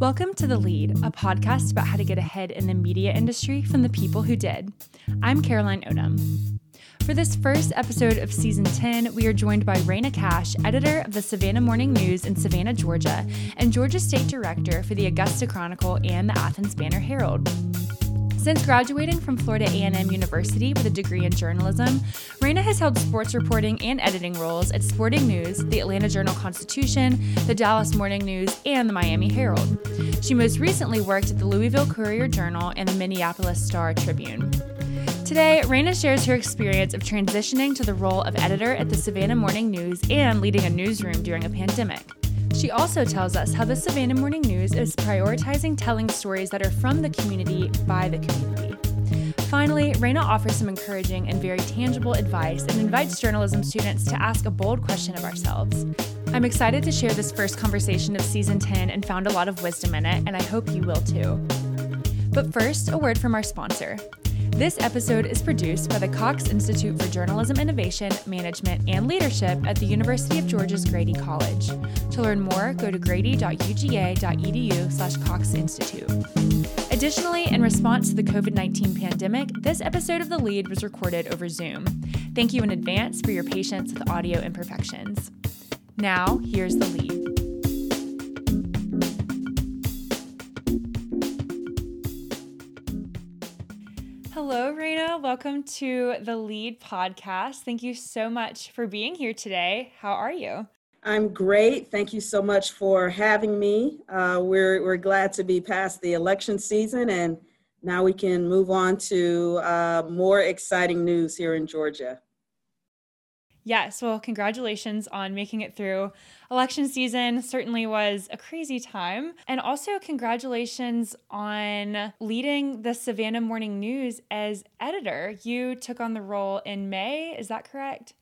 Welcome to The Lead, a podcast about how to get ahead in the media industry from the people who did. I'm Caroline Odom. For this first episode of season 10, we are joined by Rana Cash, editor of the Savannah Morning News in Savannah, Georgia, and Georgia State Director for the Augusta Chronicle and the Athens Banner Herald. Since graduating from Florida A&M University with a degree in journalism, Rana has held sports reporting and editing roles at Sporting News, the Atlanta Journal-Constitution, the Dallas Morning News, and the Miami Herald. She most recently worked at the Louisville Courier Journal and the Minneapolis Star Tribune. Today, Rana shares her experience of transitioning to the role of editor at the Savannah Morning News and leading a newsroom during a pandemic. She also tells us how the Savannah Morning News is prioritizing telling stories that are from the community by the community. Finally, Rana offers some encouraging and very tangible advice and invites journalism students to ask a bold question of ourselves. I'm excited to share this first conversation of season 10 and found a lot of wisdom in it, and I hope you will too. But first, a word from our sponsor. This episode is produced by the Cox Institute for Journalism Innovation, Management, and Leadership at the University of Georgia's Grady College. To learn more, go to grady.uga.edu slash Cox Institute. Additionally, in response to the COVID 19 pandemic, this episode of The Lead was recorded over Zoom. Thank you in advance for your patience with audio imperfections. Now, here's The Lead. Welcome to the Lead podcast. Thank you so much for being here today. How are you? I'm great. Thank you so much for having me. Uh, we're, we're glad to be past the election season and now we can move on to uh, more exciting news here in Georgia. Yes, well, congratulations on making it through. Election season certainly was a crazy time. And also, congratulations on leading the Savannah Morning News as editor. You took on the role in May, is that correct?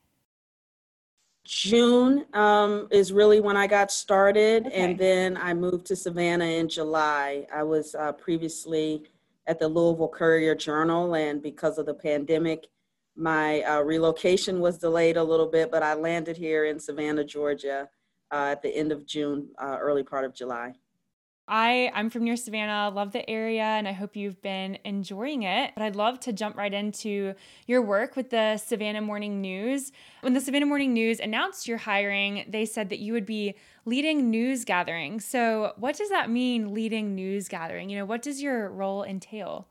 June um, is really when I got started, okay. and then I moved to Savannah in July. I was uh, previously at the Louisville Courier Journal, and because of the pandemic, my uh, relocation was delayed a little bit, but I landed here in Savannah, Georgia uh, at the end of June, uh, early part of July. I, I'm from near Savannah, love the area, and I hope you've been enjoying it. But I'd love to jump right into your work with the Savannah Morning News. When the Savannah Morning News announced your hiring, they said that you would be leading news gathering. So, what does that mean, leading news gathering? You know, what does your role entail?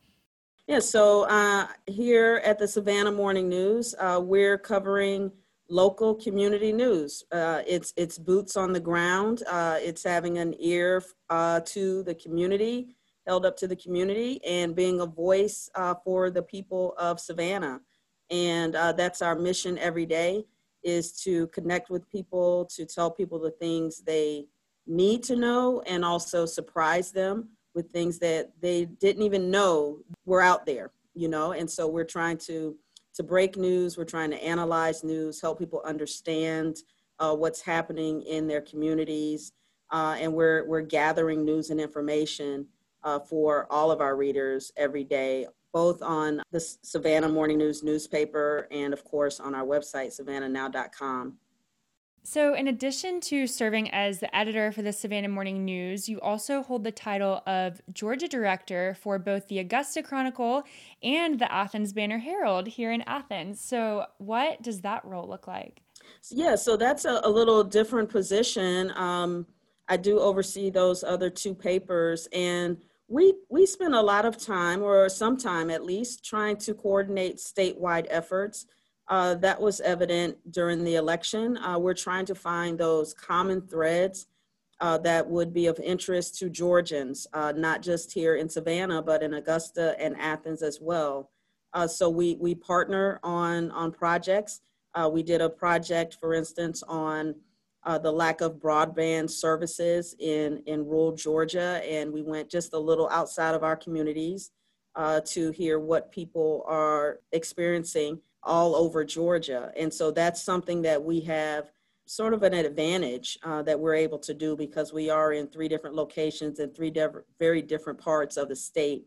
Yeah, so uh, here at the Savannah Morning News, uh, we're covering local community news. Uh, it's it's boots on the ground. Uh, it's having an ear uh, to the community, held up to the community, and being a voice uh, for the people of Savannah. And that's our mission every day: is to connect with people, to tell people the things they need to know, and also surprise them with things that they didn't even know were out there, you know? And so we're trying to, to break news, we're trying to analyze news, help people understand uh, what's happening in their communities. Uh, and we're, we're gathering news and information uh, for all of our readers every day, both on the Savannah Morning News newspaper and, of course, on our website, savannahnow.com. So, in addition to serving as the editor for the Savannah Morning News, you also hold the title of Georgia Director for both the Augusta Chronicle and the Athens Banner Herald here in Athens. So, what does that role look like? Yeah, so that's a, a little different position. Um, I do oversee those other two papers, and we we spend a lot of time, or some time at least, trying to coordinate statewide efforts uh, that was evident during the election. Uh, we're trying to find those common threads uh, that would be of interest to Georgians, uh, not just here in Savannah, but in Augusta and Athens as well. Uh, so we, we partner on, on projects. Uh, we did a project, for instance, on the lack of broadband services in, in rural Georgia, and we went just a little outside of our communities to hear what people are experiencing all over Georgia. And so that's something that we have sort of an advantage uh, that we're able to do because we are in three different locations in three very different parts of the state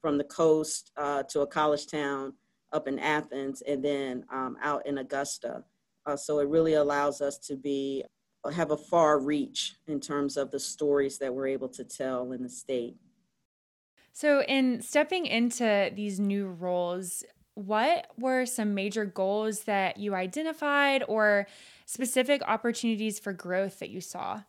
from the coast uh, to a college town up in Athens and then um, out in Augusta. Uh, so it really allows us to be have a far reach in terms of the stories that we're able to tell in the state. So, in stepping into these new roles, what were some major goals that you identified or specific opportunities for growth that you saw?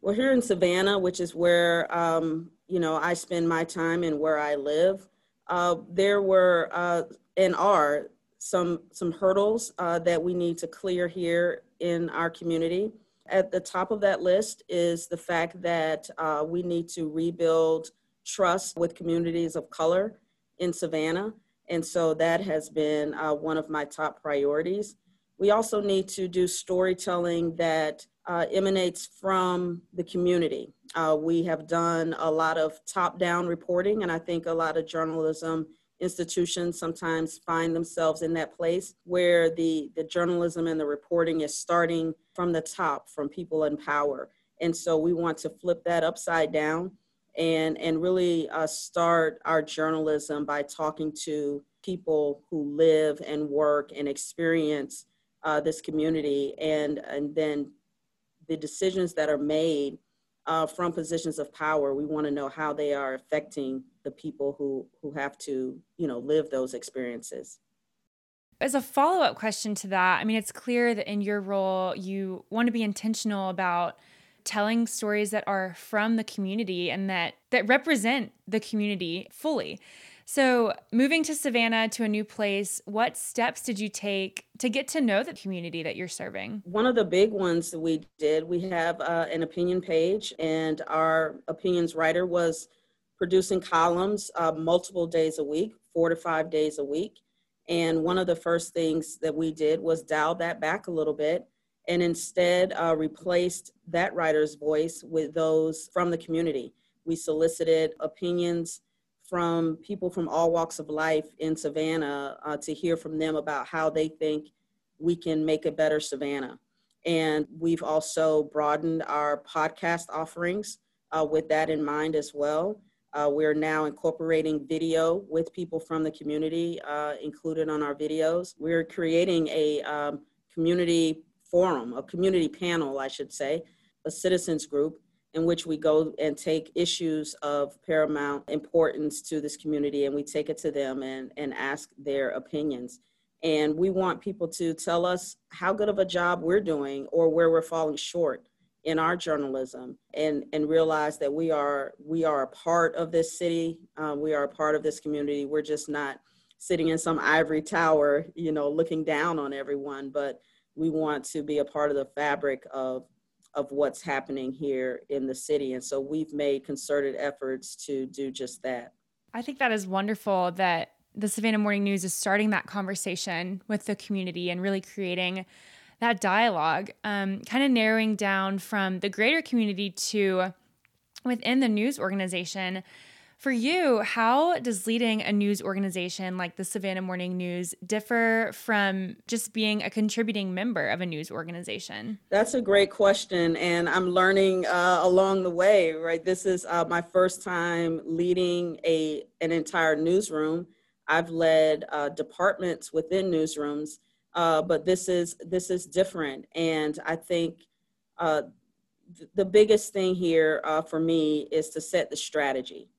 Well, here in Savannah, which is where um, you know I spend my time and where I live, uh, there were uh, and are some some hurdles uh, that we need to clear here in our community. At the top of that list is the fact that uh, we need to rebuild trust with communities of color in Savannah. And so that has been uh, one of my top priorities. We also need to do storytelling that uh, emanates from the community. Uh, we have done a lot of top down reporting, and I think a lot of journalism institutions sometimes find themselves in that place where the, the journalism and the reporting is starting from the top, from people in power. And so we want to flip that upside down and and really uh, start our journalism by talking to people who live and work and experience uh, this community and and then the decisions that are made uh, from positions of power. We want to know how they are affecting the people who who have to you know live those experiences. As a follow-up question to that i mean it's clear that in your role you want to be intentional about telling stories that are from the community and that that represent the community fully. So, moving to Savannah to a new place, what steps did you take to get to know the community that you're serving? One of the big ones that we did, we have uh, an opinion page, and our opinions writer was producing columns uh, multiple days a week, four to five days a week. And one of the first things that we did was dial that back a little bit and instead uh, replaced that writer's voice with those from the community. We solicited opinions from people from all walks of life in Savannah uh, to hear from them about how they think we can make a better Savannah. And we've also broadened our podcast offerings uh, with that in mind as well. Uh, we're now incorporating video with people from the community uh, included on our videos. We're creating a um, community forum, a community panel, I should say, a citizens group in which we go and take issues of paramount importance to this community and we take it to them and, and ask their opinions. And we want people to tell us how good of a job we're doing or where we're falling short in our journalism and, and realize that we are we are a part of this city. Um, we are a part of this community. We're just not sitting in some ivory tower, you know, looking down on everyone, but we want to be a part of the fabric of of what's happening here in the city. And so we've made concerted efforts to do just that. I think that is wonderful that the savannah morning news is starting that conversation with the community and really creating that dialogue um, kind of narrowing down from the greater community to within the news organization for you, how does leading a news organization like the Savannah Morning News differ from just being a contributing member of a news organization? That's a great question, and I'm learning uh, along the way. Right, this is uh, my first time leading a an entire newsroom. I've led uh, departments within newsrooms, uh, but this is this is different, and I think uh, th- the biggest thing here uh, for me is to set the strategy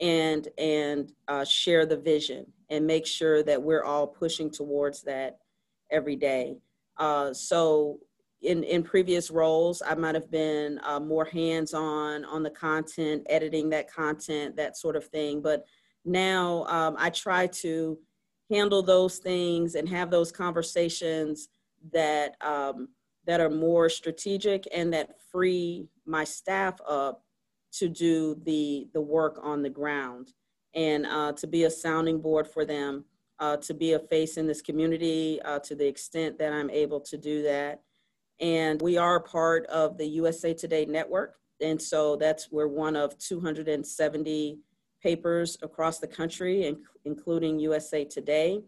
and and uh, share the vision and make sure that we're all pushing towards that every day. Uh, so in in previous roles, I might have been uh, more hands on on the content, editing that content, that sort of thing. But now um, I try to handle those things and have those conversations that um, that are more strategic and that free my staff up to do the the work on the ground. And uh, to be a sounding board for them uh, to be a face in this community uh, to the extent that i'm able to do that. And we are part of the usa today network. And so that's we're one of 270 papers across the country including usa today.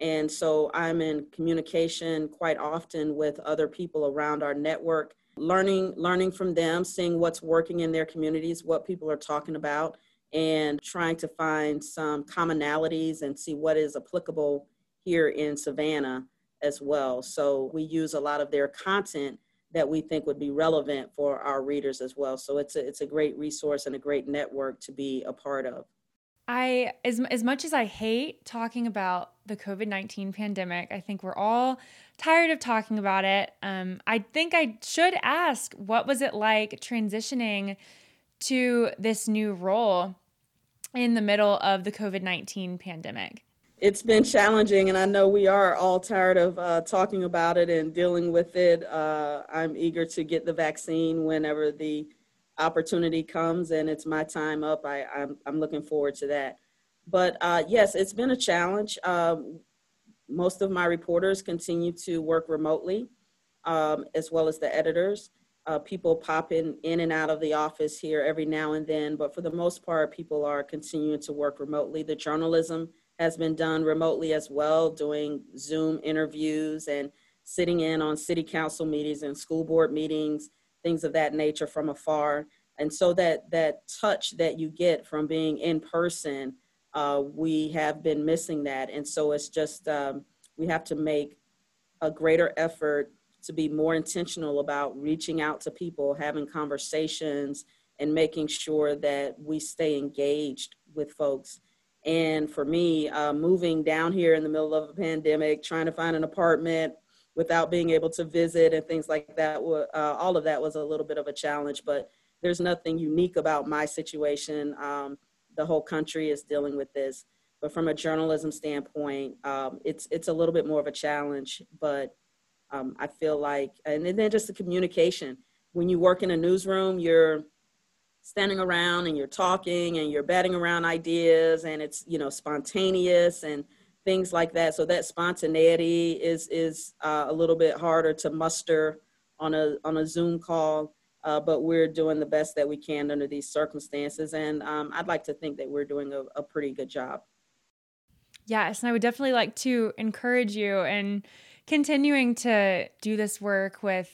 And so i'm in communication quite often with other people around our network learning learning from them seeing what's working in their communities what people are talking about and trying to find some commonalities and see what is applicable here in savannah as well so we use a lot of their content that we think would be relevant for our readers as well. So it's a, it's a great resource and a great network to be a part of. I as as much as I hate talking about the COVID nineteen pandemic, I think we're all tired of talking about it. Um, I think I should ask, what was it like transitioning to this new role in the middle of the COVID nineteen pandemic? It's been challenging, and I know we are all tired of uh, talking about it and dealing with it. Uh, I'm eager to get the vaccine whenever the opportunity comes and it's my time up, I, I'm, I'm looking forward to that. But uh, yes, it's been a challenge. Um, most of my reporters continue to work remotely, um, as well as the editors. Uh, people pop in, in and out of the office here every now and then, but for the most part, people are continuing to work remotely. The journalism has been done remotely as well, doing Zoom interviews and sitting in on city council meetings and school board meetings things of that nature from afar. And so that that touch that you get from being in person, uh, we have been missing that. And so it's just um, we have to make a greater effort to be more intentional about reaching out to people, having conversations, and making sure that we stay engaged with folks. And for me, uh, moving down here in the middle of a pandemic, trying to find an apartment, without being able to visit and things like that. Uh, all of that was a little bit of a challenge, but there's nothing unique about my situation. Um, the whole country is dealing with this, but from a journalism standpoint, um, it's it's a little bit more of a challenge. But um, I feel like, and then just the communication. When you work in a newsroom, you're standing around and you're talking and you're batting around ideas, and it's you know spontaneous and things like that. So that spontaneity is is uh, a little bit harder to muster on a on a Zoom call. Uh, but we're doing the best that we can under these circumstances, and um, I'd like to think that we're doing a, a pretty good job. Yes, and I would definitely like to encourage you in continuing to do this work with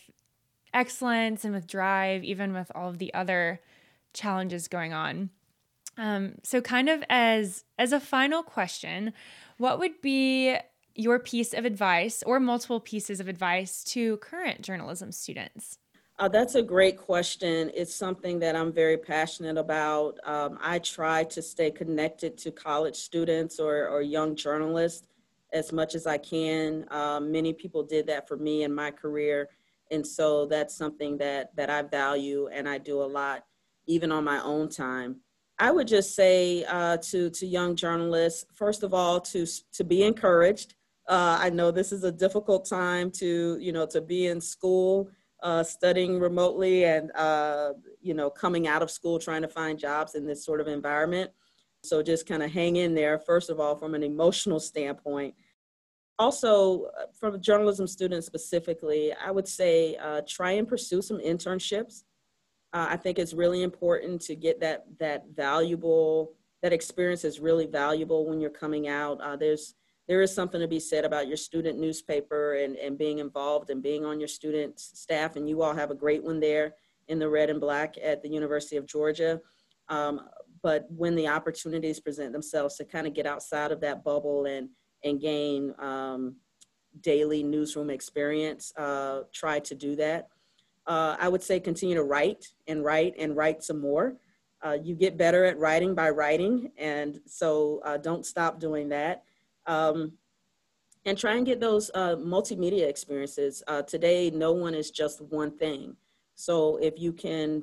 excellence and with drive, even with all of the other challenges going on. Um, so, kind of as as a final question, what would be your piece of advice or multiple pieces of advice to current journalism students? Uh, that's a great question. It's something that I'm very passionate about. Um, I try to stay connected to college students or, or young journalists as much as I can. Um, many people did that for me in my career. And so that's something that, that I value and I do a lot, even on my own time. I would just say uh, to to young journalists, first of all, to to be encouraged. Uh, I know this is a difficult time to you know to be in school, uh, studying remotely, and uh, you know coming out of school trying to find jobs in this sort of environment. So just kind of hang in there. First of all, from an emotional standpoint. Also, uh, from journalism students specifically, I would say uh, try and pursue some internships uh, I think it's really important to get that that valuable that experience is really valuable when you're coming out. Uh, there's there is something to be said about your student newspaper and, and being involved and being on your student staff. And you all have a great one there in the red and black at the University of Georgia. Um, but when the opportunities present themselves to kind of get outside of that bubble and and gain um, daily newsroom experience, uh, try to do that uh, I would say continue to write and write and write some more. Uh, you get better at writing by writing, and so uh, don't stop doing that. Um, and try and get those uh, multimedia experiences. Uh, today, no one is just one thing. So if you can,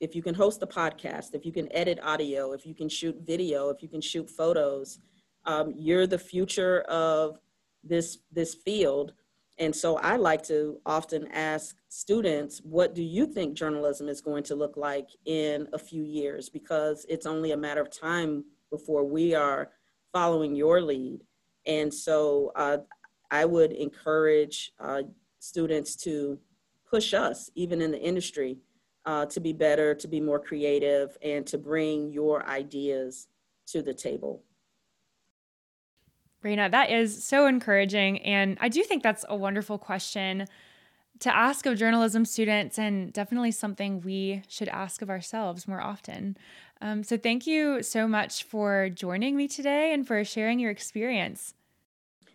if you can host a podcast, if you can edit audio, if you can shoot video, if you can shoot photos, um, you're the future of this this field and so I like to often ask students, what do you think journalism is going to look like in a few years? Because it's only a matter of time before we are following your lead. And so uh, I would encourage uh, students to push us, even in the industry, uh, to be better, to be more creative, and to bring your ideas to the table. Rana, that is so encouraging. And I do think that's a wonderful question to ask of journalism students and definitely something we should ask of ourselves more often. Um, so thank you so much for joining me today and for sharing your experience.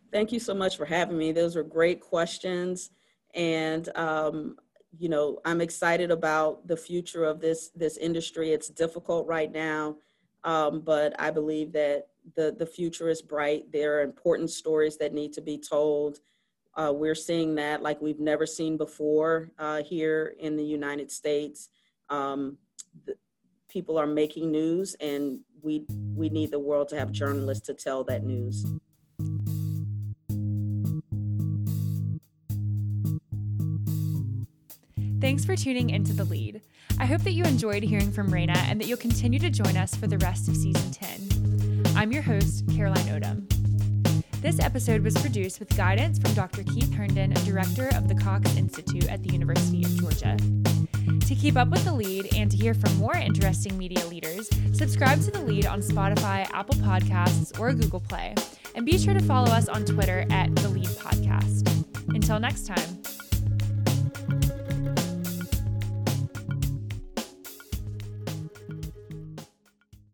Thank you so much for having me. Those were great questions. And um, you know, I'm excited about the future of this this industry. It's difficult right now, um, but I believe that the the future is bright. There are important stories that need to be told. Uh, we're seeing that like we've never seen before uh, here in the United States. Um, the, people are making news, and we we need the world to have journalists to tell that news. Thanks for tuning into The Lead. I hope that you enjoyed hearing from Rana and that you'll continue to join us for the rest of season 10. I'm your host, Caroline Odom. This episode was produced with guidance from Dr. Keith Herndon, director of the Cox Institute at the University of Georgia. To keep up with The Lead and to hear from more interesting media leaders, subscribe to The Lead on Spotify, Apple Podcasts, or Google Play. And be sure to follow us on Twitter at The Lead Podcast. Until next time.